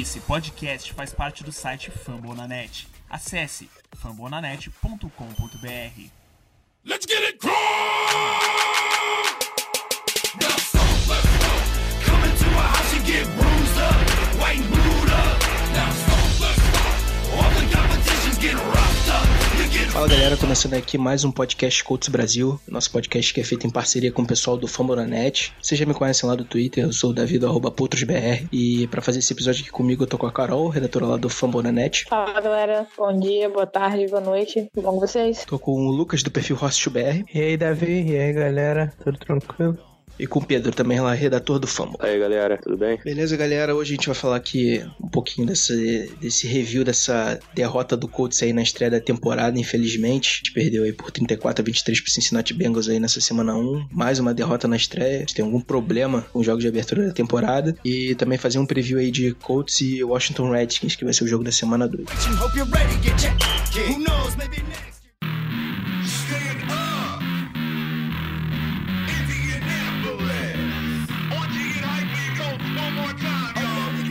Esse podcast faz parte do site Fambonanet. Acesse fambonanet.com.br. Let's get it Fala galera, começando aqui mais um podcast Coaches Brasil, nosso podcast que é feito em parceria com o pessoal do Fambonanet. Vocês já me conhecem lá do Twitter, eu sou o Davi do arroba PoutosBR e pra fazer esse episódio aqui comigo eu tô com a Carol, redatora lá do Fambonanet. Fala galera, bom dia, boa tarde, boa noite, tudo bom com vocês? Tô com o Lucas do perfil HostBR E aí, Davi? E aí, galera? Tudo tranquilo? E com o Pedro também lá, redator do Fumble. Aí galera, tudo bem? Beleza, galera? Hoje a gente vai falar aqui um pouquinho desse, desse review dessa derrota do Colts aí na estreia da temporada, infelizmente. A gente perdeu aí por 34 a 23 pro Cincinnati Bengals aí nessa semana 1. Mais uma derrota na estreia. A gente tem algum problema com os jogos de abertura da temporada. E também fazer um preview aí de Colts e Washington Redskins, que vai ser o jogo da semana 2. action. Hope you're ready. Get your Who knows? Maybe next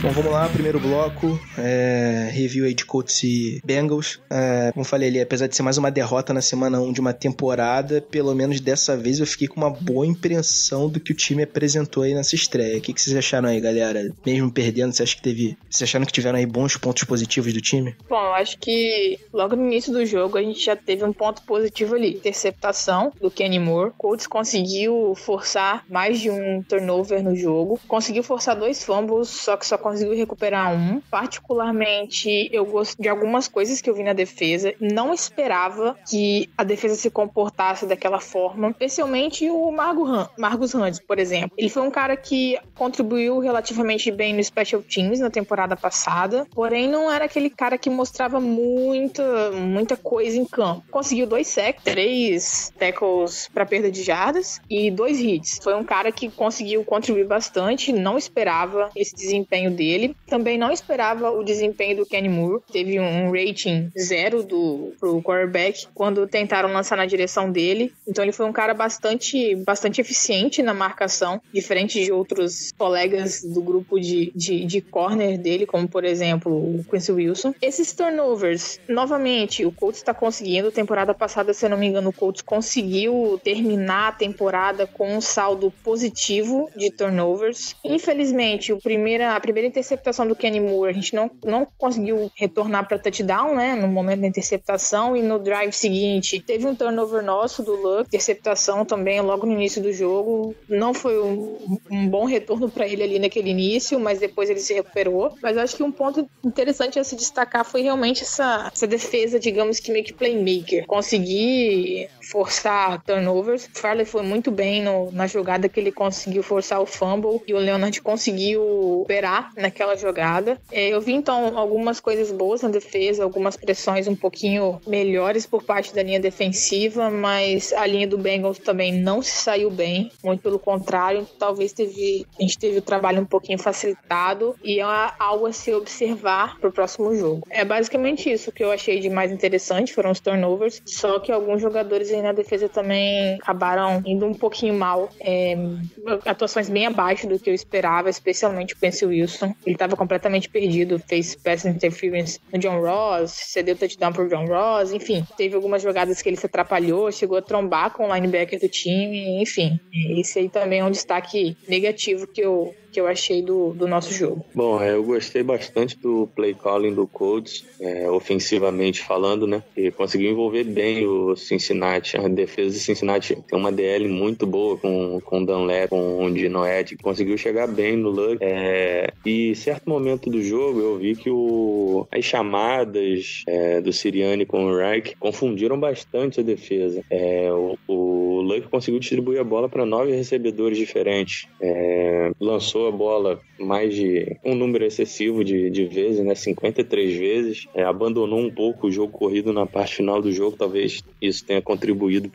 Bom, vamos lá, primeiro bloco, é, review aí de Colts e Bengals. É, como falei ali, apesar de ser mais uma derrota na semana 1 de uma temporada, pelo menos dessa vez eu fiquei com uma boa impressão do que o time apresentou aí nessa estreia. O que, que vocês acharam aí, galera? Mesmo perdendo, vocês, que teve, vocês acharam que tiveram aí bons pontos positivos do time? Bom, eu acho que logo no início do jogo a gente já teve um ponto positivo ali. Interceptação do Kenny Moore. Colts conseguiu forçar mais de um turnover no jogo. Conseguiu forçar dois fumbles, só que só conseguiu recuperar um. Particularmente, eu gosto de algumas coisas que eu vi na defesa. Não esperava que a defesa se comportasse daquela forma. Especialmente o Margo Han- Margus Hans, por exemplo. Ele foi um cara que contribuiu relativamente bem no Special Teams na temporada passada. Porém, não era aquele cara que mostrava muita, muita coisa em campo. Conseguiu dois sacks, três tackles para perda de jardas e dois hits. Foi um cara que conseguiu contribuir bastante. Não esperava esse desempenho dele. Também não esperava o desempenho do Kenny Moore. Teve um rating zero do pro quarterback quando tentaram lançar na direção dele. Então ele foi um cara bastante, bastante eficiente na marcação, diferente de outros colegas do grupo de, de, de corner dele, como por exemplo o Quincy Wilson. Esses turnovers, novamente, o Colts está conseguindo. Temporada passada, se eu não me engano, o Colts conseguiu terminar a temporada com um saldo positivo de turnovers. Infelizmente, o primeira, a primeira interceptação do Kenny Moore, a gente não, não conseguiu retornar para touchdown, né? No momento da interceptação. E no drive seguinte, teve um turnover nosso do Luck, interceptação também logo no início do jogo. Não foi um, um bom retorno para ele ali naquele início, mas depois ele se recuperou. Mas acho que um ponto interessante a se destacar foi realmente essa, essa defesa, digamos que meio que playmaker. Conseguir forçar turnovers. O Farley foi muito bem no- na jogada que ele conseguiu forçar o fumble e o Leonard conseguiu operar naquela jogada. É, eu vi então algumas coisas boas na defesa, algumas pressões um pouquinho melhores por parte da linha defensiva, mas a linha do Bengals também não se saiu bem, muito pelo contrário, talvez teve, a gente teve o trabalho um pouquinho facilitado e é algo a se observar pro próximo jogo. É basicamente isso que eu achei de mais interessante, foram os turnovers, só que alguns jogadores aí na defesa também acabaram indo um pouquinho mal, é, atuações bem abaixo do que eu esperava, especialmente o Quincy Wilson. Ele estava completamente perdido, fez pass interference no John Ross, cedeu touchdown pro John Ross, enfim, teve algumas jogadas que ele se atrapalhou, chegou a trombar com o linebacker do time, enfim. Esse aí também é um destaque negativo que eu, que eu achei do, do nosso jogo. Bom, é, eu gostei bastante do play calling do Colts, é, ofensivamente falando, né? E conseguiu envolver bem o Cincinnati. A defesa de Cincinnati tem uma DL muito boa com, com Dunlap, com o Dinoed, conseguiu chegar bem no Luck. É, e certo momento do jogo eu vi que o, as chamadas é, do Siriani com o Reich confundiram bastante a defesa. É, o, o Luck conseguiu distribuir a bola para nove recebedores diferentes. É, lançou a bola mais de um número excessivo de, de vezes, né? 53 vezes. É, abandonou um pouco o jogo corrido na parte final do jogo. Talvez isso tenha contribuído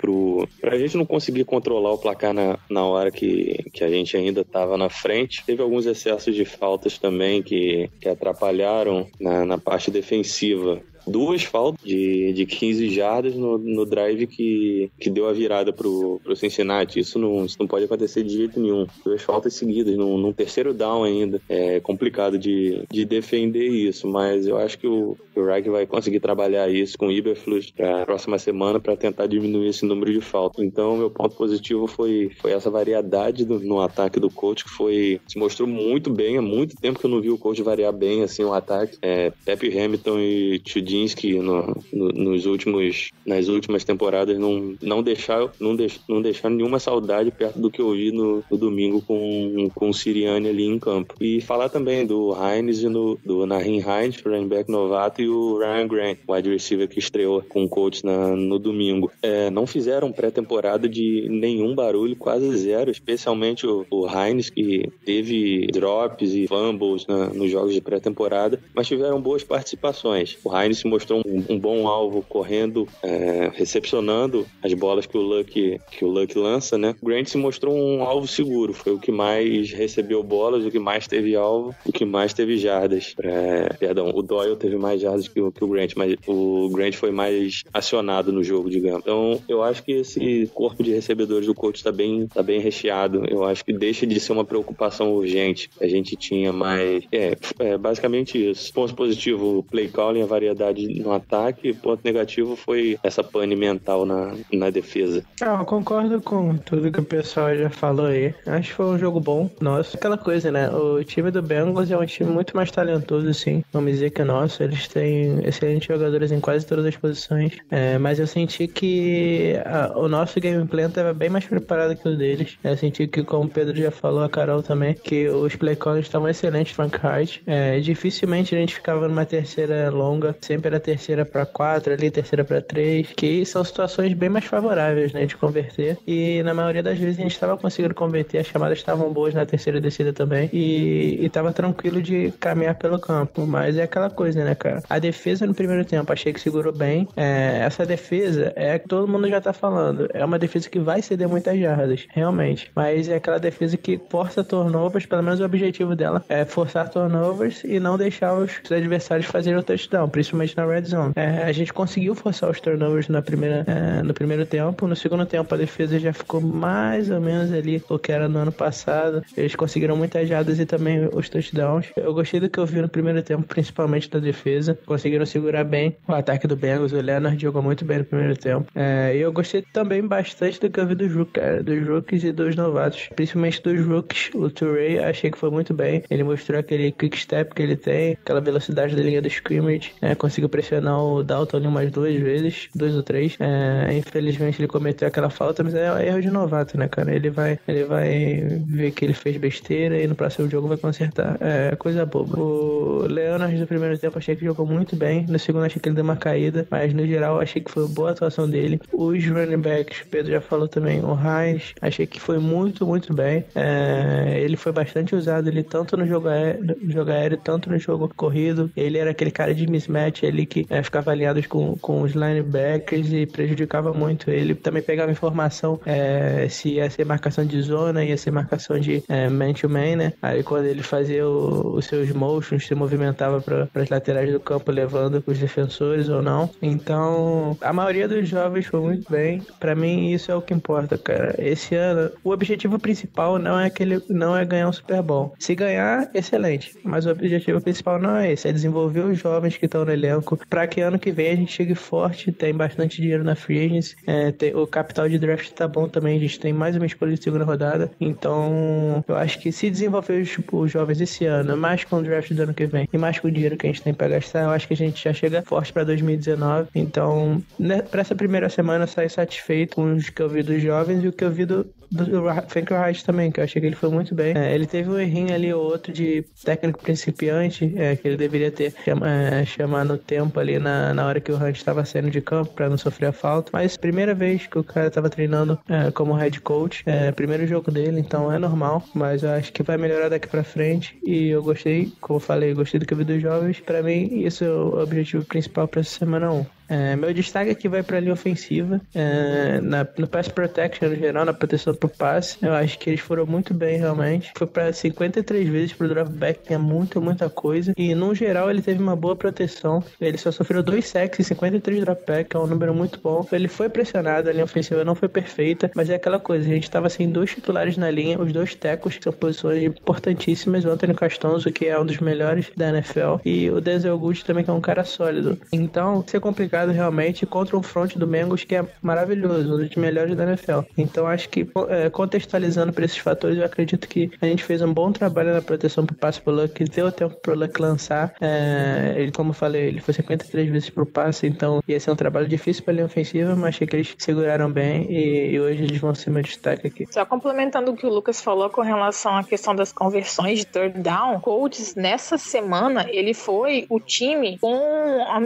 para a gente não conseguir controlar o placar na, na hora que, que a gente ainda estava na frente. Teve alguns excessos de faltas também que, que atrapalharam na, na parte defensiva duas faltas de, de 15 jardas no, no drive que, que deu a virada pro, pro Cincinnati. Isso não, isso não pode acontecer de jeito nenhum. Duas faltas seguidas, num, num terceiro down ainda. É complicado de, de defender isso, mas eu acho que o, o Reich vai conseguir trabalhar isso com o Iberflus para próxima semana para tentar diminuir esse número de faltas. Então, meu ponto positivo foi, foi essa variedade do, no ataque do coach, que foi se mostrou muito bem. Há muito tempo que eu não vi o coach variar bem assim o ataque. É, Pepe Hamilton e Chudinsky no, no, nos últimos, nas últimas temporadas não, não, deixaram, não, deix, não deixaram nenhuma saudade perto do que eu vi no, no domingo com, com o Siriani ali em campo. E falar também do Heinz e no, do Nahin Heinz, running back novato, e o Ryan Grant, wide receiver que estreou com o coach na, no domingo. É, não fizeram pré-temporada de nenhum barulho, quase zero, especialmente o, o Heinz, que teve drops e fumbles na, nos jogos de pré-temporada, mas tiveram boas participações. O Heinz mostrou um, um bom alvo correndo, é, recepcionando as bolas que o Luck, que o Luck lança, né? O Grant se mostrou um alvo seguro, foi o que mais recebeu bolas, o que mais teve alvo, o que mais teve jardas. É, perdão, o Doyle teve mais jardas que que o Grant, mas o Grant foi mais acionado no jogo, digamos. Então, eu acho que esse corpo de recebedores do coach está bem, tá bem recheado. Eu acho que deixa de ser uma preocupação urgente a gente tinha, mas é, é basicamente isso. Ponto positivo, play calling, a variedade no ataque. Ponto negativo foi essa pane mental na, na defesa. Ah, eu concordo com tudo que o pessoal já falou aí. Acho que foi um jogo bom. Nossa, aquela coisa, né? O time do Bengals é um time muito mais talentoso, assim. Vamos dizer que o nosso. Eles têm excelentes jogadores em quase todas as posições. É, mas eu senti que a, o nosso gameplay estava bem mais preparado que o deles. Eu senti que, como o Pedro já falou, a Carol também, que os play estavam excelentes, Frank Hart. É, dificilmente a gente ficava numa terceira longa, sempre era terceira para quatro, ali terceira para três, que são situações bem mais favoráveis, né, de converter. E na maioria das vezes a gente estava conseguindo converter, as chamadas estavam boas na terceira descida também, e, estava tranquilo de caminhar pelo campo. Mas é aquela coisa, né, cara? A defesa no primeiro tempo achei que segurou bem. É, essa defesa é que todo mundo já tá falando. É uma defesa que vai ceder muitas jardas, realmente. Mas é aquela defesa que força turnovers, pelo menos o objetivo dela é forçar turnovers e não deixar os adversários fazerem o touchdown, principalmente na red zone. É, a gente conseguiu forçar os turnovers na primeira, é, no primeiro tempo. No segundo tempo, a defesa já ficou mais ou menos ali o que era no ano passado. Eles conseguiram muitas jardas e também os touchdowns. Eu gostei do que eu vi no primeiro tempo, principalmente da defesa. Conseguiram segurar bem o ataque do Bengals. O Leonard jogou muito bem no primeiro tempo. É, e eu gostei também bastante do que eu vi dos rookies, dos rookies e dos novatos. Principalmente dos rookies. O Touré achei que foi muito bem. Ele mostrou aquele quick step que ele tem, aquela velocidade da linha do scrimmage. É, conseguiu pressionar o Dalton ali umas duas vezes, dois ou três. É, infelizmente ele cometeu aquela falta, mas é erro de novato, né, cara? Ele vai, ele vai ver que ele fez besteira e no próximo jogo vai consertar. É coisa boba. O Leonard no primeiro tempo achei que jogou muito bem. No segundo achei que ele deu uma caída, mas no geral achei que foi boa atuação dele. Os running backs, Pedro já falou também, o Heinz, achei que foi muito, muito bem. É, ele foi bastante usado ele tanto no jogo aéreo, no jogo aéreo, tanto no jogo corrido. Ele era aquele cara de mismatch ali que é, ficava alinhado com, com os linebackers e prejudicava muito ele. Também pegava informação é, se ia ser marcação de zona, ia ser marcação de é, man-to-man, né? Aí quando ele fazia os seus motions, se movimentava para as laterais do campo, levando os defensores ou não. Então, a maioria dos jovens foi muito bem. Para mim, isso é o que importa, cara. Esse ano, o objetivo principal não é aquele, não é ganhar um Super Bowl. Se ganhar, excelente. Mas o objetivo principal não é esse, é desenvolver os jovens que estão no elenco para que ano que vem a gente chegue forte, tem bastante dinheiro na free agency, é, tem, o capital de draft tá bom também, a gente tem mais uma escolha de segunda rodada. Então, eu acho que se desenvolver os, os jovens esse ano, mais com o draft do ano que vem e mais com o dinheiro que a gente tem para gastar, eu acho que a gente já chega forte para 2019. Então, né, para essa primeira semana, eu saí satisfeito com os que eu vi dos jovens e o que eu vi do, do Frank Wright também, que eu achei que ele foi muito bem. É, ele teve um errinho ali ou outro de técnico principiante, é, que ele deveria ter chama, é, chamar no tempo ali na, na hora que o Hunt estava saindo de campo para não sofrer a falta. Mas primeira vez que o cara estava treinando é, como head coach, é, primeiro jogo dele, então é normal, mas eu acho que vai melhorar daqui para frente e eu gostei, como eu falei, gostei do que eu vi dos jovens. Para mim, isso é o objetivo principal para essa semana 1. É, meu destaque aqui vai para a linha ofensiva. É, na, no pass protection no geral, na proteção pro passe, eu acho que eles foram muito bem realmente. Foi para 53 vezes pro dropback, que é muita, muita coisa. E no geral ele teve uma boa proteção. Ele só sofreu dois sacks e 53 dropback, que é um número muito bom. Ele foi pressionado, a linha ofensiva não foi perfeita, mas é aquela coisa, a gente tava sem dois titulares na linha, os dois tecos, que são posições importantíssimas, o Anthony Castonzo, que é um dos melhores da NFL, e o Denzel Good também, que é um cara sólido. Então, ser complicado realmente contra um front do Bengals que é maravilhoso, um dos melhores da NFL. Então, acho que é, contextualizando por esses fatores, eu acredito que a gente fez um bom trabalho na proteção pro passe pro Luck, deu tempo pro Luck lançar. É, ele, como eu falei, ele foi 53 vezes pro passe, então ia ser um trabalho difícil pra linha ofensiva, mas achei que eles seguraram bem e, e hoje eles vão ser meu destaque aqui. Só complementando o que o Lucas falou com relação à questão das conversões de third down, Colts nessa semana ele foi o time com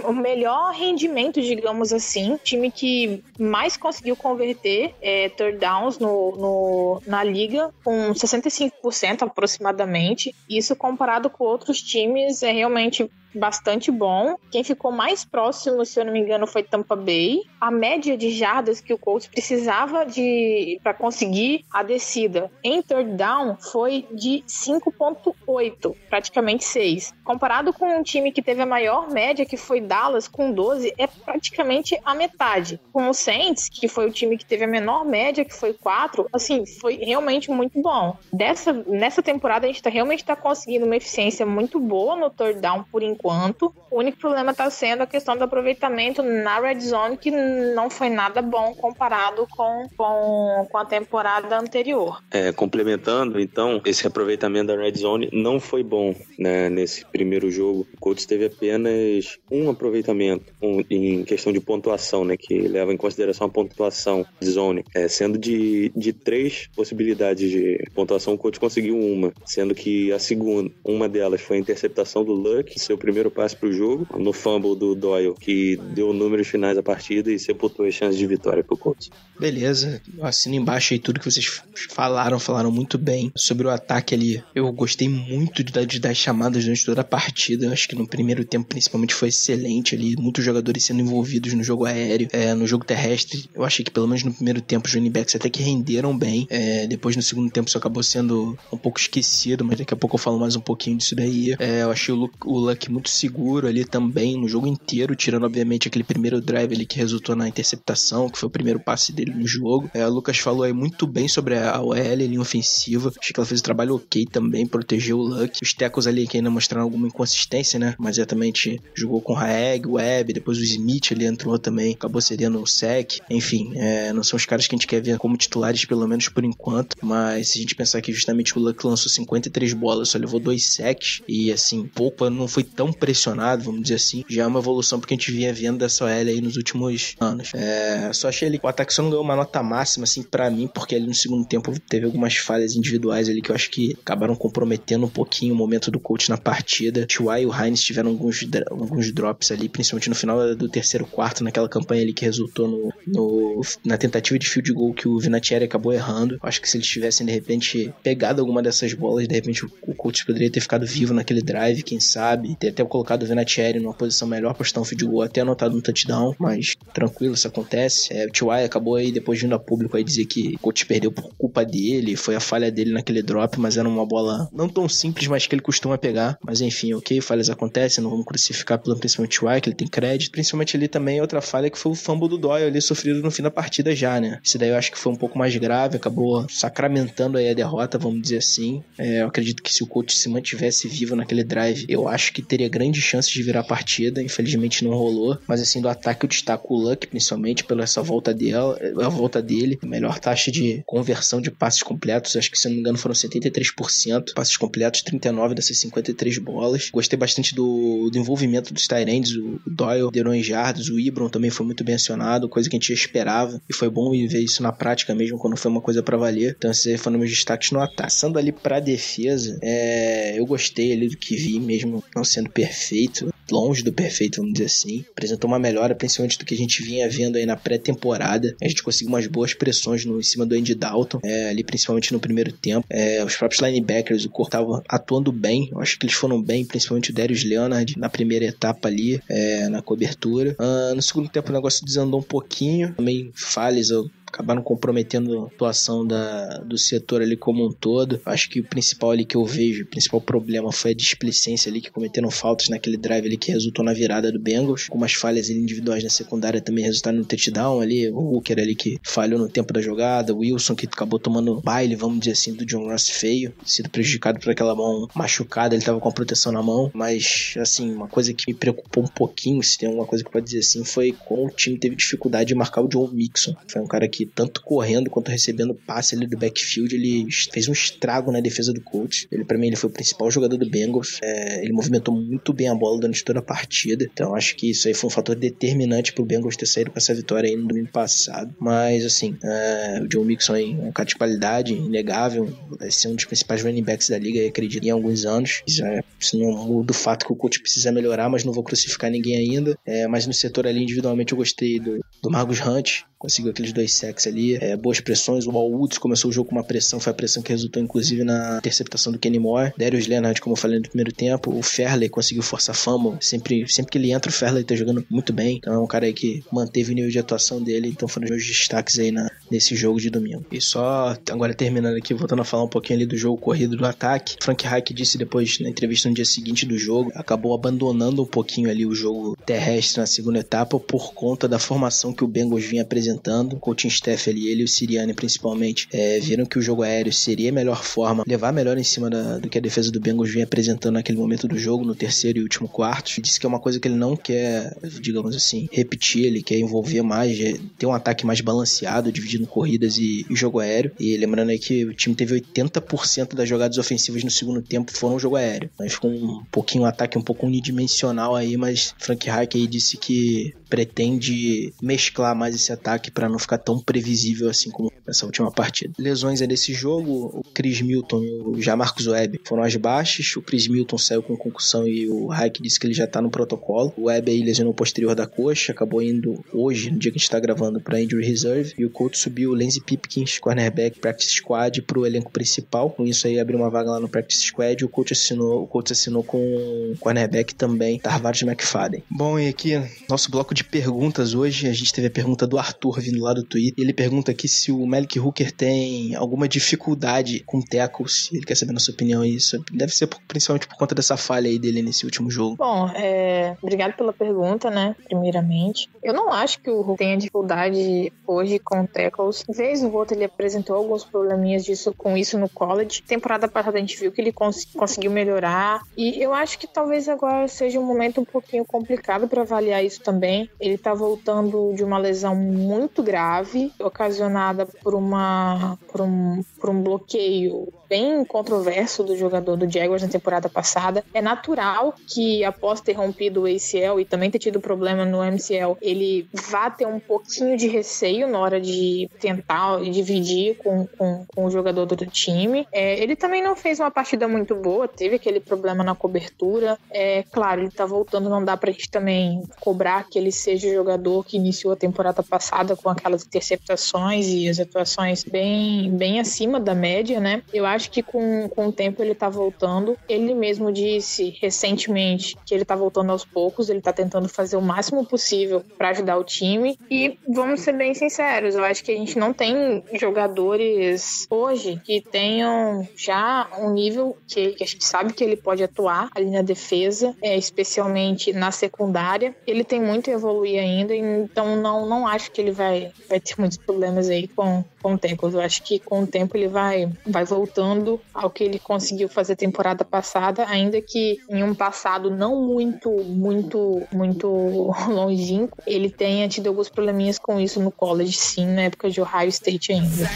o melhor rendimento, digamos assim, time que mais conseguiu converter é, third downs no, no, na liga, com 65% aproximadamente. Isso comparado com outros times é realmente bastante bom. Quem ficou mais próximo, se eu não me engano, foi Tampa Bay. A média de jardas que o Colts precisava de para conseguir a descida em third down foi de 5.8, praticamente 6. Comparado com um time que teve a maior média, que foi Dallas com 12, é praticamente a metade. Com o Saints, que foi o time que teve a menor média, que foi 4, assim, foi realmente muito bom. Dessa nessa temporada a gente tá, realmente está conseguindo uma eficiência muito boa no third down por enquanto enquanto. O único problema está sendo a questão do aproveitamento na red zone, que não foi nada bom comparado com, com, com a temporada anterior. É, complementando, então, esse aproveitamento da red zone não foi bom né, nesse primeiro jogo. O Colts teve apenas um aproveitamento um, em questão de pontuação, né, que leva em consideração a pontuação de zone. É, sendo de, de três possibilidades de pontuação, o Colts conseguiu uma, sendo que a segunda, uma delas foi a interceptação do Luck, seu primeiro primeiro passe para o jogo, no fumble do Doyle, que deu números finais à partida e sepultou as chances de vitória para o Colts. Beleza, eu assino embaixo aí tudo que vocês falaram, falaram muito bem sobre o ataque ali. Eu gostei muito de, das chamadas durante toda a partida. Eu acho que no primeiro tempo, principalmente, foi excelente ali. Muitos jogadores sendo envolvidos no jogo aéreo, é, no jogo terrestre. Eu achei que pelo menos no primeiro tempo os running backs até que renderam bem. É, depois no segundo tempo isso acabou sendo um pouco esquecido, mas daqui a pouco eu falo mais um pouquinho disso daí. É, eu achei o, o Luck muito seguro ali também no jogo inteiro, tirando obviamente aquele primeiro drive ali que resultou na interceptação, que foi o primeiro passe dele no jogo. É, o Lucas falou aí muito bem sobre a OL, a linha ofensiva. Achei que ela fez um trabalho ok também, protegeu o Luck. Os tecos ali que ainda mostraram alguma inconsistência, né? Mas exatamente jogou com Raeg, Webb, depois o Smith ali entrou também, acabou cedendo o sec. Enfim, é, não são os caras que a gente quer ver como titulares, pelo menos por enquanto. Mas se a gente pensar que justamente o Luck lançou 53 bolas, só levou dois secs e assim, pouco não foi tão pressionado, vamos dizer assim. Já é uma evolução porque a gente vinha vendo dessa OL aí nos últimos anos. É, só achei ele, o ataque só não ganhou uma nota máxima, assim, para mim, porque ali no segundo tempo teve algumas falhas individuais ali que eu acho que acabaram comprometendo um pouquinho o momento do coach na partida. Tua e o Heinz tiveram alguns, alguns drops ali, principalmente no final do terceiro quarto, naquela campanha ali que resultou no, no na tentativa de field goal que o Vinatieri acabou errando. Eu acho que se eles tivessem, de repente, pegado alguma dessas bolas, de repente o coach poderia ter ficado vivo naquele drive, quem sabe, ter até colocado o Vinatieri numa posição melhor para estar um field goal, até anotado um touchdown, mas tranquilo, isso acontece. É, o T.Y. acabou aí, depois vindo a público aí dizer que o coach perdeu por culpa dele, foi a falha dele naquele drop, mas era uma bola não tão simples, mas que ele costuma pegar. Mas enfim, ok, falhas acontecem, não vamos crucificar pelo principalmente o T.Y., que ele tem crédito. Principalmente ali também outra falha que foi o fumble do Doyle ali sofrido no fim da partida já, né? Esse daí eu acho que foi um pouco mais grave, acabou sacramentando aí a derrota, vamos dizer assim. É, eu acredito que se o coach se mantivesse vivo naquele drive, eu acho que teria grandes chances de virar a partida. Infelizmente não rolou. Mas assim, do ataque eu destaco o Luck, principalmente pela essa volta dela, a volta dele. Melhor taxa de conversão de passes completos. Acho que, se não me engano, foram 73% passes completos, 39 dessas 53 bolas. Gostei bastante do, do envolvimento dos Tyrands. O Doyle deu em jardas, o Ibron também foi muito bem acionado, coisa que a gente esperava. E foi bom ver isso na prática mesmo, quando foi uma coisa para valer. Então, esses foram meus destaques no ataque. Passando ali pra defesa, é, eu gostei ali do que vi, mesmo não sendo perfeito, longe do perfeito, vamos dizer assim. Apresentou uma melhora, principalmente do que a gente vinha vendo aí na pré-temporada. A gente conseguiu umas boas pressões no, em cima do Andy Dalton, é, ali principalmente no primeiro tempo. É, os próprios linebackers, o Cor estavam atuando bem. Eu acho que eles foram bem, principalmente o Darius Leonard na primeira etapa ali, é, na cobertura. Ah, no segundo tempo o negócio desandou um pouquinho. Também falhas, eu acabaram comprometendo a atuação da, do setor ali como um todo. Acho que o principal ali que eu vejo, o principal problema foi a displicência ali que cometeram faltas naquele drive ali que resultou na virada do Bengals. Com umas falhas individuais na secundária também resultaram no touchdown ali. O Hooker ali que falhou no tempo da jogada. O Wilson que acabou tomando baile, vamos dizer assim, do John Ross feio, sido prejudicado por aquela mão machucada. Ele tava com a proteção na mão. Mas, assim, uma coisa que me preocupou um pouquinho, se tem alguma coisa que pode dizer assim, foi como o time teve dificuldade de marcar o John Mixon. Foi um cara que tanto correndo quanto recebendo passe ali do backfield, ele fez um estrago na defesa do coach. Ele, para mim, ele foi o principal jogador do Bengals. É, ele movimentou muito bem a bola durante toda a partida. Então, acho que isso aí foi um fator determinante pro Bengals ter saído com essa vitória aí no domingo passado. Mas, assim, é, o John Mixon aí é um cara de qualidade, inegável. Vai ser um dos principais running backs da liga, acredito, em alguns anos. Isso, é, isso não muda o fato que o coach precisa melhorar, mas não vou crucificar ninguém ainda. É, mas no setor ali, individualmente, eu gostei do, do Margus Hunt conseguiu aqueles dois sacks ali, é, boas pressões. O Woods começou o jogo com uma pressão, foi a pressão que resultou inclusive na interceptação do Kenny Moore. Darius Leonard, como eu falei no primeiro tempo, o Fairley conseguiu forçar fumble. Sempre, sempre que ele entra, o Fairley tá jogando muito bem. Então é um cara aí que manteve o nível de atuação dele. Então foram os meus destaques aí na, nesse jogo de domingo. E só agora terminando aqui, voltando a falar um pouquinho ali do jogo corrido do ataque. Frank Reich disse depois na entrevista no dia seguinte do jogo, acabou abandonando um pouquinho ali o jogo terrestre na segunda etapa por conta da formação que o Bengals vinha apresentando apresentando. O coaching staff ali, ele e o Siriane principalmente, é, viram que o jogo aéreo seria a melhor forma, levar melhor em cima da, do que a defesa do Bengals vinha apresentando naquele momento do jogo, no terceiro e último quarto. Disse que é uma coisa que ele não quer, digamos assim, repetir, ele quer envolver mais, é, ter um ataque mais balanceado, dividindo corridas e, e jogo aéreo. E lembrando aí que o time teve 80% das jogadas ofensivas no segundo tempo foram jogo aéreo. Mas ficou um pouquinho um ataque um pouco unidimensional aí, mas Frank Reich aí disse que pretende mesclar mais esse ataque para não ficar tão previsível assim como essa última partida. Lesões é nesse jogo, o Chris Milton e o Jamarcus Webb foram as baixas, o Chris Milton saiu com concussão e o Hayek disse que ele já tá no protocolo. O Webb aí lesionou o posterior da coxa, acabou indo hoje, no dia que a gente tá gravando, para injury reserve, e o coach subiu o Lindsey Pipkins, cornerback, practice squad pro elenco principal. Com isso aí abriu uma vaga lá no practice squad o coach assinou, o coach assinou com o cornerback também, Tarvarius McFadden. Bom, e aqui nosso bloco de perguntas hoje. A gente teve a pergunta do Arthur vindo lá do Twitter. Ele pergunta aqui se o Malik Hooker tem alguma dificuldade com tackles. Ele quer saber a nossa opinião isso. Deve ser principalmente por conta dessa falha aí dele nesse último jogo. Bom, é... obrigado pela pergunta, né? Primeiramente. Eu não acho que o Hooker tenha dificuldade hoje com tackles. Vez ou outra ele apresentou alguns probleminhas disso com isso no college. Temporada passada a gente viu que ele cons conseguiu melhorar. E eu acho que talvez agora seja um momento um pouquinho complicado para avaliar isso também. Ele tá voltando de uma lesão muito grave, ocasionada por uma por um, por um bloqueio bem controverso do jogador do Jaguars na temporada passada. É natural que após ter rompido o ACL e também ter tido problema no MCL, ele vá ter um pouquinho de receio na hora de tentar dividir com, com, com o jogador do time. É, ele também não fez uma partida muito boa, teve aquele problema na cobertura. É claro, ele tá voltando, não dá pra gente também cobrar que ele seja o jogador que iniciou a temporada passada com aquelas interceptações e as atuações bem, bem acima da média, né? Eu acho que com, com o tempo ele tá voltando. Ele mesmo disse recentemente que ele tá voltando aos poucos, ele tá tentando fazer o máximo possível para ajudar o time. E vamos ser bem sinceros, eu acho que a gente não tem jogadores hoje que tenham já um nível que, que a gente sabe que ele pode atuar ali na defesa, é, especialmente na secundária. Ele tem muito a evoluir ainda, então não, não acho que ele vai, vai ter muitos problemas aí com, com o tempo. Eu acho que com o tempo ele vai, vai voltando ao que ele conseguiu fazer temporada passada, ainda que em um passado não muito, muito, muito longínquo, ele tenha tido alguns probleminhas com isso no college, sim, na época de Ohio State ainda.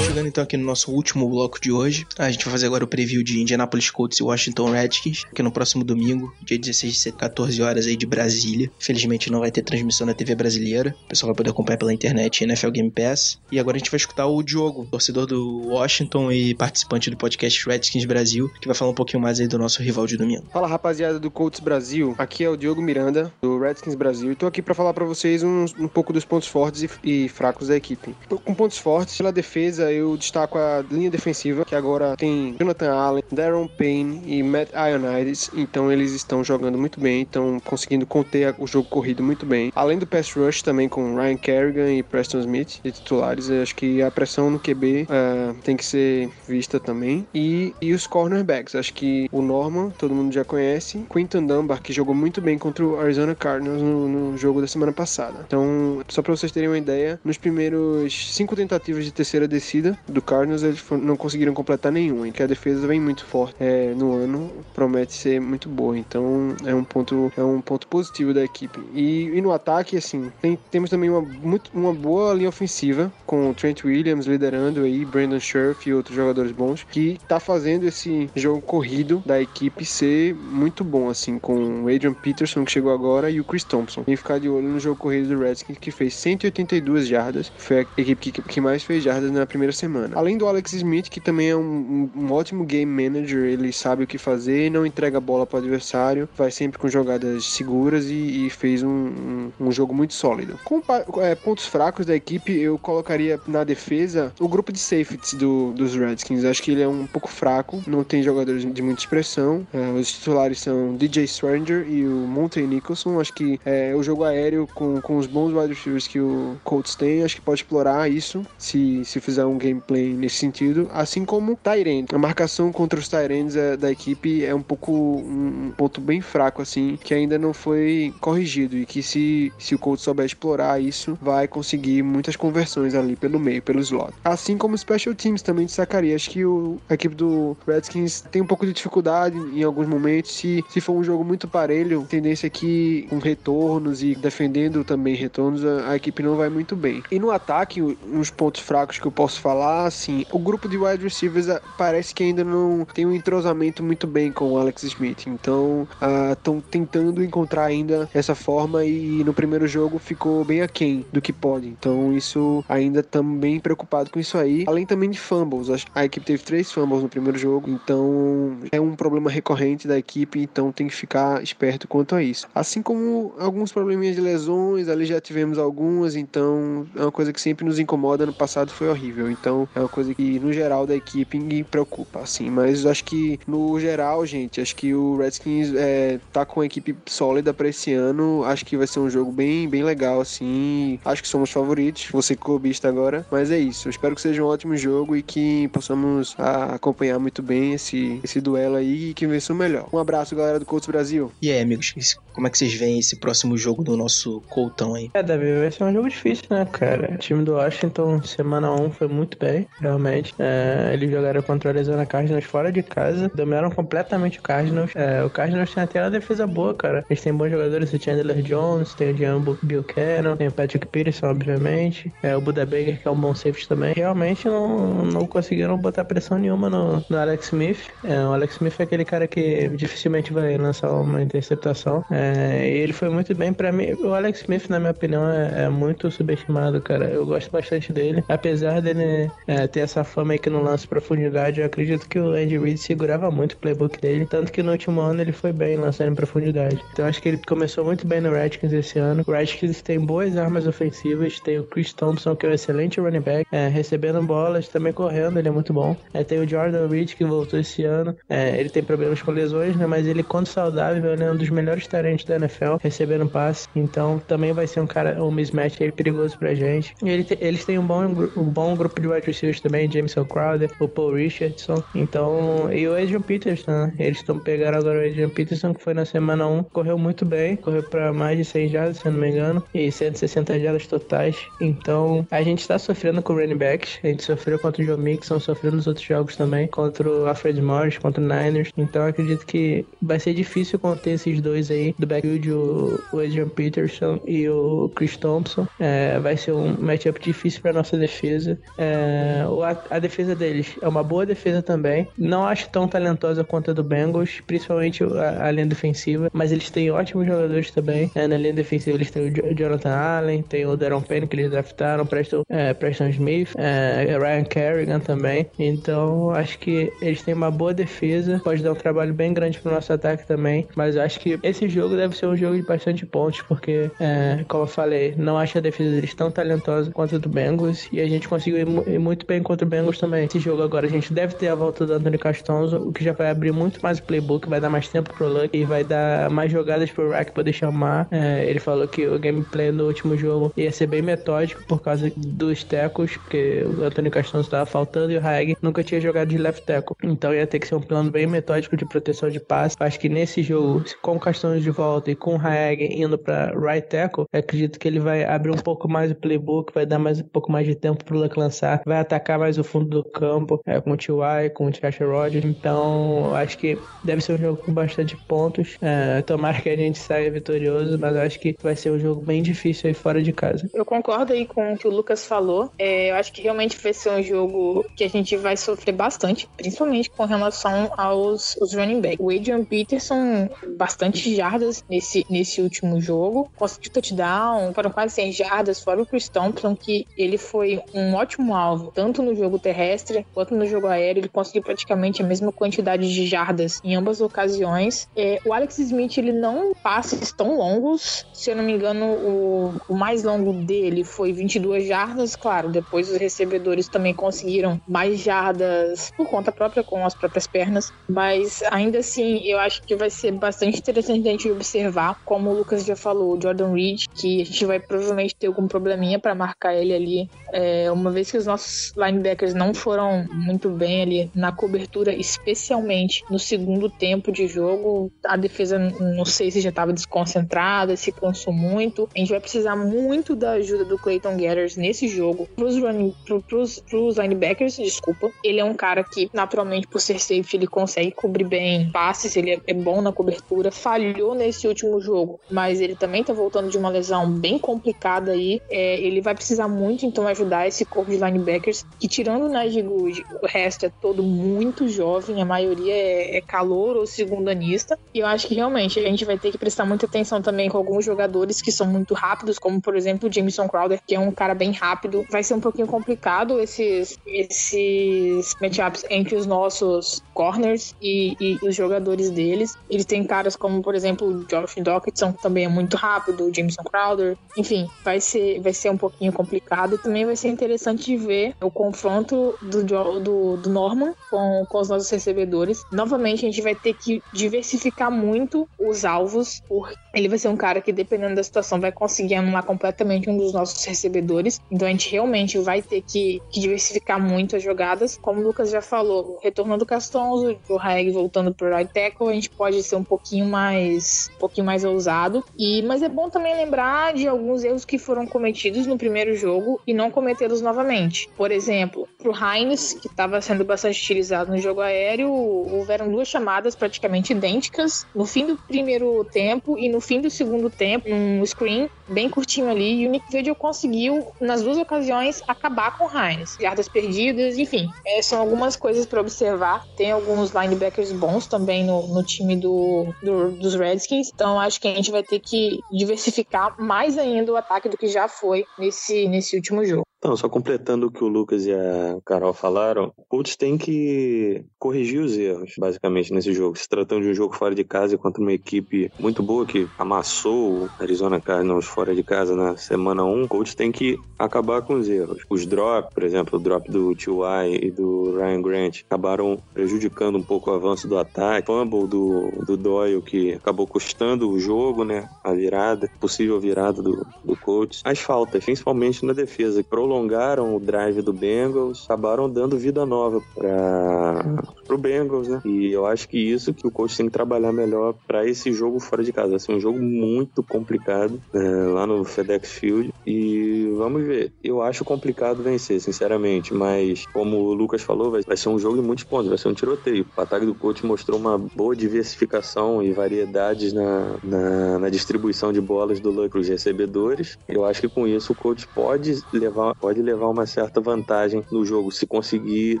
Chegando então aqui no nosso último bloco de hoje. A gente vai fazer agora o preview de Indianapolis Colts e Washington Redskins, que no próximo domingo, dia 16 14 horas aí de Brasília. Felizmente não vai ter transmissão na TV brasileira. O pessoal vai poder acompanhar pela internet NFL Game Pass. E agora a gente vai escutar o Diogo, torcedor do Washington e participante do podcast Redskins Brasil, que vai falar um pouquinho mais aí do nosso rival de domingo. Fala rapaziada do Colts Brasil, aqui é o Diogo Miranda, do Redskins Brasil, e tô aqui para falar para vocês um, um, pouco dos pontos fortes e, e, fracos da equipe. Com pontos fortes, pela defesa, eu destaco a linha defensiva, que agora tem Jonathan Allen, Darren Payne e Matt Ionides, então eles estão jogando muito bem, estão conseguindo conter o jogo corrido muito bem. Além do pass rush também com Ryan Kerrigan e Preston Smith de titulares, eu acho que a pressão no QB uh, é, tem que ser vista também. E, e os cornerbacks, acho que o Norman, todo mundo já conhece, Quinton Dunbar, que jogou muito bem contra o Arizona Cardinals no, no jogo da semana passada. Então, só para vocês terem uma ideia, nos primeiros cinco tentativas de terceira descida do Cardinals, eles não conseguiram completar nenhuma, e que a defesa vem muito forte é, no ano, promete ser muito boa. Então, é um ponto, é um ponto positivo da equipe. E, e no ataque, assim, tem, temos também uma, muito, uma boa linha ofensiva, com o Trent Williams liderando aí, Brandon Scherf e outros jogadores bons, que tá fazendo esse jogo corrido da equipe ser muito bom, assim, com o Adrian Peterson, que chegou agora, e o Chris Thompson. E ficar de olho no jogo corrido do Redskins, que fez 182 jardas, foi a equipe que, que mais fez jardas na primeira semana. Além do Alex Smith, que também é um, um, ótimo game manager, ele sabe o que fazer, não entrega a bola para o adversário, vai sempre com jogadas seguras e, e fez um, um, um, jogo muito sólido. Com é, pontos fracos da equipe, eu colocaria na defesa o grupo de safeties do, dos Redskins. Acho que ele é um pouco fraco, não tem jogadores de muita expressão. É, os titulares são DJ Stranger e o Monte Nicholson. Acho que é, o jogo aéreo com, com os bons wide receivers que o Colts tem, acho que pode explorar isso se, se fizer um gameplay nesse sentido. Assim como Tyrant. A marcação contra os Tyrants é, da equipe é um pouco um ponto bem fraco, assim, que ainda não foi corrigido e que se, se o Colts souber explorar isso, vai conseguir muitas conversões ali pelo meio, pelo slot. Assim como Special Teams também destacaria. Acho que o, a equipe do Redskins tem um pouco de dificuldade em alguns momentos. Se, se for um jogo muito parelho, tendência é que com retornos e defendendo também retornos, a, a, equipe não vai muito bem. E no ataque, uns pontos fracos que eu posso falar, assim, o grupo de wide receivers ah, parece que ainda não tem um entrosamento muito bem com o Alex Smith. Então, estão uh, tentando encontrar ainda essa forma e no primeiro jogo ficou bem aquém do que pode. Então, isso ainda também preocupado com isso aí. Além também de fumbles. A, a equipe teve três fumbles no primeiro jogo, então é um problema recorrente da equipe, então tem que ficar esperto quanto a isso. Assim como alguns probleminhas de lesões, ali já tivemos algumas, então é uma coisa que sempre nos incomoda. No passado foi horrível, então é uma coisa que no geral da equipe me preocupa, assim. Mas acho que no geral, gente, acho que o Redskins é, tá com a equipe sólida para esse ano. Acho que vai ser um jogo bem, bem legal, assim. Acho que somos favoritos. Você clubista agora, mas é isso. Eu espero que seja um ótimo jogo e que possamos a, acompanhar muito bem esse, esse duelo aí e que vença o melhor. Um abraço, galera do Colts Brasil. E aí, amigos, como é que vocês veem esse próximo jogo do nosso Coltão aí? É, Davi, vai ser um jogo difícil, né, cara? O time do Washington, semana 1 foi muito bem, realmente. É, eles jogaram contra o Arizona Cardinals fora de casa, dominaram completamente o Cardinals. É, o Cardinals tem até uma defesa boa, cara. Eles têm bons jogadores, o Chandler Jones, tem o Jambo Buchanan, tem o Patrick Peterson, obviamente, é, o Buda Baker, que é um bom safety também. Realmente não, não conseguiram botar pressão nenhuma no, no Alex Smith. É, o Alex Smith é aquele cara que dificilmente vai lançar uma interceptação. É, ele foi muito bem para mim. O Alex Smith, na minha opinião, é, é, muito subestimado, cara. Eu gosto bastante dele. Apesar dele é, ter essa fama aí que não lança profundidade, eu acredito que o Andy Reid segurava muito o playbook dele. Tanto que no último ano ele foi bem lançando em profundidade. Então acho que ele começou muito bem no Redskins esse ano. O Redskins tem boas armas ofensivas. Tem o Chris Thompson, que é um excelente running back, é, recebendo bolas, também correndo, ele é muito bom. É, tem o Jordan Reed, que voltou esse ano. É, ele tem problemas com lesões, né? Mas ele, quando saudável, ele é um dos melhores talentos da NFL, recebendo passe. Então também vai ser um cara, um mismatch aí perigoso pra gente. Ele te, eles têm um bom, um bom grupo de wide receivers também, Jameson Crowder, o Paul Richardson. Então, e o Adrian Peterson, né? Eles estão pegando agora o Adrian Peterson, que foi na semana 1, correu muito bem, correu para mais de 100 jardas, se eu não me engano, e 160 jardas totais. Então, a gente está sofrendo com running backs, a gente sofreu contra o Joe Mixon, sofreu nos outros jogos também, contra o Alfred Morris, contra o Niners. Então, acredito que vai ser difícil conter esses dois aí, do backfield, o, o Adrian Peterson e o Chris Thompson. É, vai ser um matchup difícil para nossa defesa. É, É, a, a defesa deles é uma boa defesa também. Não acho tão talentosa quanto a do Bengals, principalmente a, a linha defensiva, mas eles têm ótimos jogadores também. É, na linha defensiva eles têm o Jo- Jonathan Allen, tem o Deron Payne que eles draftaram, Preston, é, Preston Smith, é, Ryan Kerrigan também. Então acho que eles têm uma boa defesa, pode dar um trabalho bem grande pro nosso ataque também. Mas acho que esse jogo deve ser um jogo de bastante pontos, porque, é, como eu falei, não acho a defesa deles tão talentosa quanto a do Bengals. E a gente conseguiu muito bem contra o Bengals também. Esse jogo agora a gente deve ter a volta do Anthony Castonzo, o que já vai abrir muito mais o playbook, vai dar mais tempo pro Luck e vai dar mais jogadas pro Rack poder chamar. É, ele falou que o gameplay no último jogo ia ser bem metódico por causa dos tecos, porque o Anthony Castonzo estava faltando e o Haig nunca tinha jogado de left tackle. Então ia ter que ser um plano bem metódico de proteção de passe. Acho que nesse jogo, com o Castonzo de volta e com o Haig indo para right tackle, acredito que ele vai abrir um pouco mais o playbook, vai dar mais um pouco mais de tempo pro Luck lançar, vai atacar mais o fundo do campo, é, com o T.Y., com o Chasha Rogers. Então, acho que deve ser um jogo com bastante pontos. É, tomara que a gente saia vitorioso, mas acho que vai ser um jogo bem difícil aí fora de casa. Eu concordo aí com o que o Lucas falou. É, eu acho que realmente vai ser um jogo que a gente vai sofrer bastante, principalmente com relação aos os running backs. O Adrian Peterson, bastante jardas nesse, nesse último jogo. Conseguiu touchdown, foram quase 100 jardas, fora o Chris Thompson, que ele foi um ótimo alvo, tanto no jogo terrestre quanto no jogo aéreo. Ele conseguiu praticamente a mesma quantidade de jardas em ambas ocasiões. É, o Alex Smith, ele não passes tão longos. Se eu não me engano, o, o mais longo dele foi 22 jardas. Claro, depois os recebedores também conseguiram mais jardas por conta própria, com as próprias pernas. Mas ainda assim, eu acho que vai ser bastante interessante a gente observar, como o Lucas já falou, o Jordan Reed, que a gente vai provavelmente ter algum probleminha para marcar ele ali. É, uma vez que os nossos linebackers não foram muito bem ali na cobertura, especialmente no segundo tempo de jogo, a defesa não sei se já estava desconcentrada, se cansou muito. A gente vai precisar muito da ajuda do Clayton Gathers nesse jogo. Pros, pros linebackers, desculpa. Ele é um cara que, naturalmente, por ser safety, ele consegue cobrir bem passes, ele é, é bom na cobertura. Falhou nesse último jogo, mas ele também tá voltando de uma lesão bem complicada aí. É, ele vai precisar muito, então, ajudar esse corpo de linebackers, que tirando o Najee Good, o resto é todo muito jovem, a maioria é, é calor ou segundanista. E eu acho que realmente a gente vai ter que prestar muita atenção também com alguns jogadores que são muito rápidos, como por exemplo o Jameson Crowder, que é um cara bem rápido. Vai ser um pouquinho complicado esses, esses matchups entre os nossos corners e, e os jogadores deles. Eles têm caras como, por exemplo, o Josh Docketson, que também é muito rápido, o Jameson Crowder. Enfim, vai ser, vai ser um pouquinho complicado. E também vai ser interessante de ver o confronto do, do, do Norman com, com os nossos recebedores. Novamente, a gente vai ter que diversificar muito os alvos, porque ele vai ser um cara que, dependendo da situação, vai conseguir anular completamente um dos nossos recebedores. Então a gente realmente vai ter que, que diversificar muito as jogadas. Como o Lucas já falou, o retorno do Castonzo, o Haig voltando pro right tackle, a gente pode ser um pouquinho mais um pouquinho mais ousado. E, mas é bom também lembrar de alguns erros que foram cometidos no primeiro jogo e não cometê-los novamente. Por exemplo, pro Heinz, que estava sendo bastante utilizado no jogo aéreo, houveram duas chamadas praticamente idênticas no fim do primeiro tempo e no fim do segundo tempo, um screen bem curtinho ali, e o Nick Vigil conseguiu, nas duas ocasiões, acabar com o Heinz. Jardas perdidas, enfim. É, são algumas coisas para observar. Tem alguns linebackers bons também no, no time do, do- dos Redskins, então acho que a gente vai ter que diversificar mais ainda o ataque do que já foi nesse, nesse último jogo. Então, só completando o que o Lucas e a Carol falaram, o Colts tem que corrigir os erros, basicamente, nesse jogo. Se tratando de um jogo fora de casa contra uma equipe muito boa que amassou o Arizona Cardinals fora de casa na semana 1, o Colts tem que acabar com os erros. Os drops, por exemplo, o drop do T.Y. e do Ryan Grant acabaram prejudicando um pouco o avanço do ataque. Fumble do, do Doyle, que acabou custando o jogo, né? A virada, possível virada do, do Colts. As faltas, principalmente na defesa, que prolongaram o drive do Bengals, acabaram dando vida nova para pro Bengals, né? E eu acho que isso que o coach tem que trabalhar melhor para esse jogo fora de casa. Ser um jogo muito complicado é, lá no FedEx Field e vamos ver ver. Eu acho complicado vencer, sinceramente, mas como o Lucas falou, vai, vai ser um jogo de muitos pontos, vai ser um tiroteio. O ataque do coach mostrou uma boa diversificação e variedades na, na, na distribuição de bolas do Luck para os recebedores. Eu acho que com isso o coach pode levar, pode levar uma certa vantagem no jogo se conseguir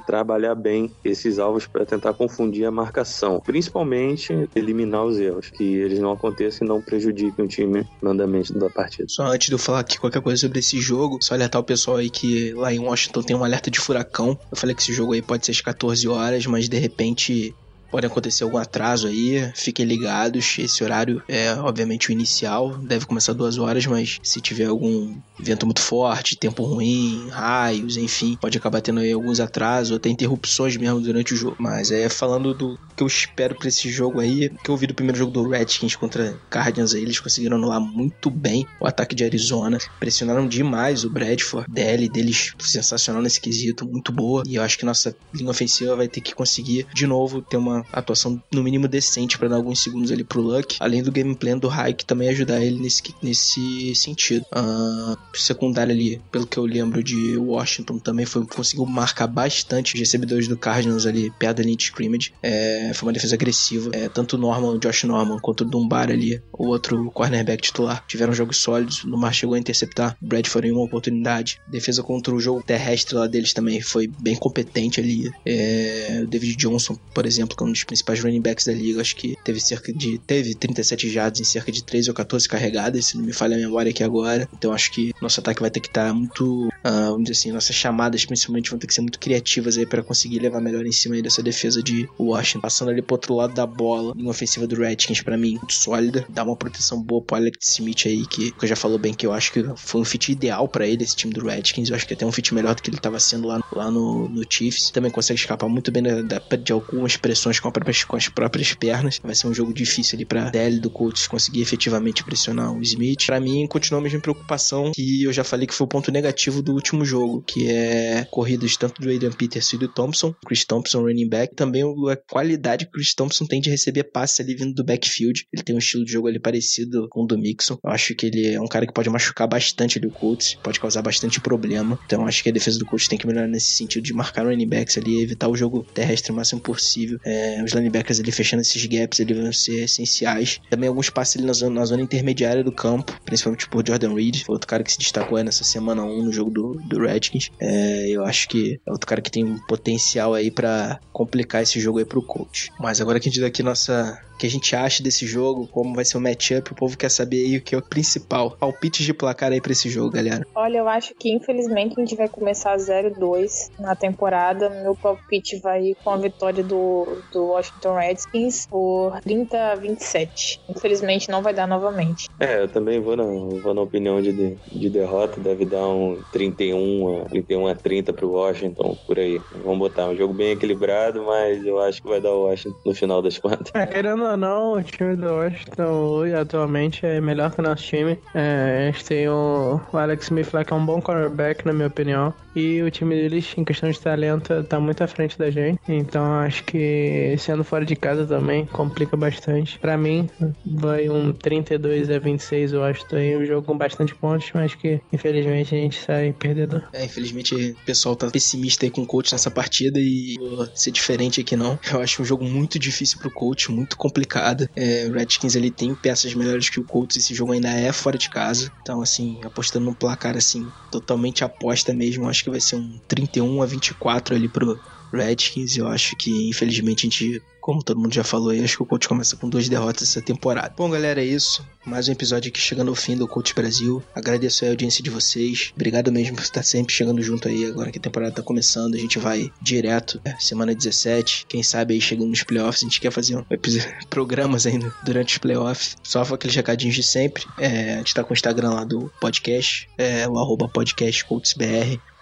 trabalhar bem esses alvos para tentar confundir a marcação, principalmente eliminar os erros, que eles não aconteçam e não prejudiquem o time no andamento da partida. Só antes de eu falar aqui qualquer coisa sobre esse jogo, só alertar o pessoal aí que lá em Washington tem um alerta de furacão. Eu falei que esse jogo aí pode ser às 14 horas, mas de repente Pode acontecer algum atraso aí, fiquem ligados. Esse horário é, obviamente, o inicial, deve começar duas horas, mas se tiver algum vento muito forte, tempo ruim, raios, enfim, pode acabar tendo aí alguns atrasos até interrupções mesmo durante o jogo. Mas é falando do que eu espero para esse jogo aí, que eu vi do primeiro jogo do Redskins contra Cardinals aí, eles conseguiram anular muito bem o ataque de Arizona, pressionaram demais o Bradford, DL deles sensacional nesse quesito, muito boa, e eu acho que nossa linha ofensiva vai ter que conseguir de novo ter uma atuação no mínimo decente para dar alguns segundos ali pro Luck, além do game plan do Hike também ajudar ele nesse, nesse sentido. Uh, secundário ali, pelo que eu lembro de Washington, também foi conseguiu marcar bastante os recebedores do Cardinals ali perto da linha de scrimmage. É, foi uma defesa agressiva. É, tanto Norman, Josh Norman, quanto o Dunbar ali, o outro cornerback titular, tiveram jogos sólidos. O Dunbar chegou a interceptar Bradford em uma oportunidade. Defesa contra o jogo terrestre lá deles também foi bem competente ali. É, David Johnson, por exemplo, que um dos principais running backs da liga, acho que teve cerca de teve 37 jardas em cerca de 13 ou 14 carregadas, se não me falha a memória aqui agora. Então acho que nosso ataque vai ter que estar tá muito, uh, vamos dizer assim, nossas chamadas principalmente vão ter que ser muito criativas aí para conseguir levar melhor em cima aí dessa defesa de Washington. Passando ali pro outro lado da bola, em ofensiva do Redskins para mim muito sólida, dá uma proteção boa pro Alex Smith aí que, que já falou bem que eu acho que foi um fit ideal para ele esse time do Redskins. Eu acho que até um fit melhor do que ele estava sendo lá, lá no, no Chiefs. Também consegue escapar muito bem da, da, de algumas pressões com, próprias, com as próprias pernas. Vai ser um jogo difícil ali para DL do Colts conseguir efetivamente pressionar o Smith. Para mim, continua a mesma preocupação que eu já falei que foi o ponto negativo do último jogo, que é corridas tanto do Adrian Peterson e do Thompson, Chris Thompson running back, também a qualidade que o Chris Thompson tem de receber passe ali vindo do backfield. Ele tem um estilo de jogo ali parecido com o do Mixon. Eu acho que ele é um cara que pode machucar bastante ali o Colts, pode causar bastante problema. Então acho que a defesa do Colts tem que melhorar nesse sentido de marcar running backs ali, evitar o jogo terrestre o máximo possível. É, os linebackers ali fechando esses gaps ali vão ser essenciais. Também alguns passes ali na zona, na zona intermediária do campo, principalmente por Jordan Reed, outro cara que se destacou aí nessa semana 1 no jogo do, do Redskins. É, eu acho que é outro cara que tem um potencial aí para complicar esse jogo aí pro coach. Mas agora que a gente dá aqui nossa que a gente acha desse jogo, como vai ser o matchup, o povo quer saber aí o que é o principal. Palpites de placar aí pra esse jogo, galera. Olha, eu acho que infelizmente a gente vai começar 0-2 na temporada. Meu palpite vai com a vitória do, do Washington Redskins por 30 a 27. Infelizmente não vai dar novamente. É, eu também vou na, vou na opinião de, de derrota, deve dar um 31 a, 31 a 30 pro Washington, por aí. Vamos botar um jogo bem equilibrado, mas eu acho que vai dar o Washington no final das contas. É, querendo ou não, o time do Washington hoje, atualmente, é melhor que o nosso time. É, a gente tem o, o Alex Smith lá, que é um bom cornerback, na minha opinião. E o time deles, em questão de talento, tá muito à frente da gente. Então acho que sendo fora de casa também complica bastante. Pra mim, vai um 32 a 26, eu acho. Aí um jogo com bastante pontos, mas que infelizmente a gente sai perdedor. É, infelizmente o pessoal tá pessimista aí com o coach nessa partida e vou ser diferente aqui não. Eu acho um jogo muito difícil pro coach, muito complicado. É, o Redskins ele tem peças melhores que o Colts, esse jogo ainda é fora de casa. Então, assim, apostando num placar assim, totalmente aposta mesmo, acho que vai ser um 31 a 24 ali pro Redskins. Eu acho que, infelizmente, a gente como todo mundo já falou aí, acho que o Coach começa com duas derrotas essa temporada. Bom, galera, é isso. Mais um episódio aqui chegando ao fim do Coach Brasil. Agradeço a audiência de vocês. Obrigado mesmo por estar sempre chegando junto aí agora que a temporada tá começando. A gente vai direto, é, semana 17. Quem sabe aí chegando nos playoffs, a gente quer fazer um programas ainda durante os playoffs. Só aqueles recadinhos de sempre. É, a gente tá com o Instagram lá do podcast, é, o arroba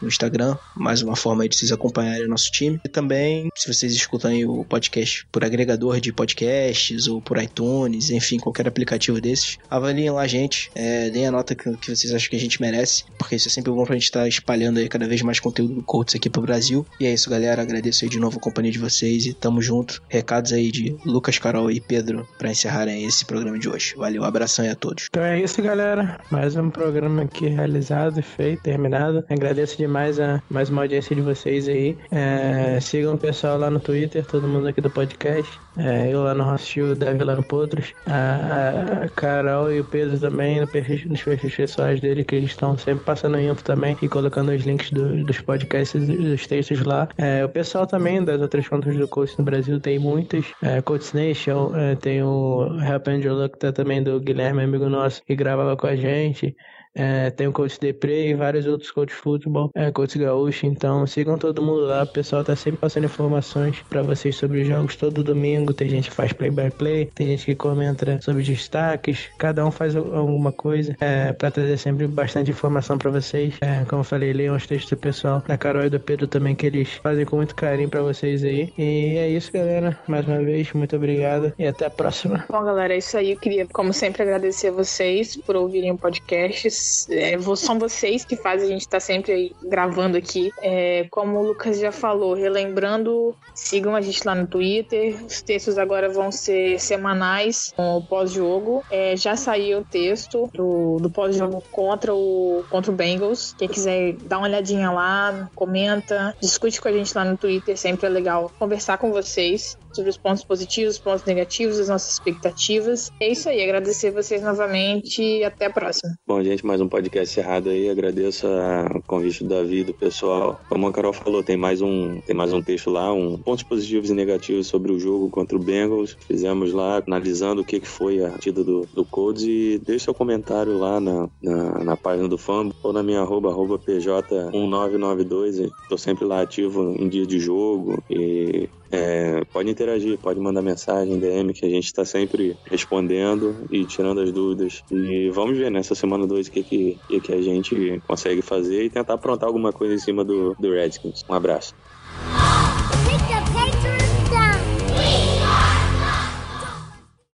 no Instagram, mais uma forma aí de vocês acompanharem o nosso time. E também, se vocês escutam aí o podcast por agregador de podcasts ou por iTunes, enfim, qualquer aplicativo desses. Avaliem lá a gente, é, deem a nota que, que, vocês acham que a gente merece, porque isso é sempre bom pra gente estar tá espalhando aí cada vez mais conteúdo do Colts aqui pro Brasil. E é isso, galera. Agradeço aí de novo a companhia de vocês e tamo junto. Recados aí de Lucas, Carol e Pedro para encerrarem esse programa de hoje. Valeu, abração aí a todos. Então é isso, galera. Mais um programa aqui realizado, feito, terminado. Agradeço demais a mais uma audiência de vocês aí. É, sigam o pessoal lá no Twitter, todo mundo aqui do podcast. É, eu lá no Hostil, o Dave lá no Potros. A, a, Carol e o Pedro também no perfil, nos perfis pessoais dele, que eles estão sempre passando info também e colocando os links do, dos podcasts dos textos lá. É, o pessoal também das outras contas do Coach no Brasil tem muitas. É, Coach Nation, é, tem o Help Angel Luck tá também do Guilherme, amigo nosso, que gravava com a gente. É, tem o Coach Depre e vários outros coach futebol, é, coach gaúcho. Então sigam todo mundo lá. O pessoal tá sempre passando informações para vocês sobre os jogos todo domingo. Tem gente que faz play by play, tem gente que comenta sobre destaques. Cada um faz alguma coisa é, para trazer sempre bastante informação para vocês. É, como eu falei, leiam os textos do pessoal da Carol e do Pedro também que eles fazem com muito carinho para vocês aí. E é isso, galera. Mais uma vez, muito obrigado e até a próxima. Bom, galera, é isso aí. Eu queria, como sempre, agradecer a vocês por ouvirem o podcast é, são vocês que fazem a gente estar tá sempre gravando aqui. É, como o Lucas já falou, relembrando, sigam a gente lá no Twitter. Os textos agora vão ser semanais com o pós-jogo. É, já saiu o texto do, do pós-jogo contra o, contra o Bengals. Quem quiser dar uma olhadinha lá, comenta, discute com a gente lá no Twitter. Sempre é legal conversar com vocês sobre os pontos positivos, os pontos negativos, as nossas expectativas. É isso aí, agradecer vocês novamente e até a próxima. Bom, gente, mais um podcast errado aí. Agradeço o convite do Davi, do pessoal. Como a Carol falou, tem mais um, tem mais um texto lá, um pontos positivos e negativos sobre o jogo contra o Bengals. Fizemos lá, analisando o que, que foi a partida do, do Codes e deixe seu comentário lá na, na, na página do Fumble ou na minha arroba, arroba PJ1992. Estou sempre lá ativo em dia de jogo e é, pode interagir, pode mandar mensagem, DM, que a gente está sempre respondendo e tirando as dúvidas. E vamos ver nessa semana 2 o que, que, que, a gente consegue fazer e tentar aprontar alguma coisa em cima do, do Redskins. Um abraço.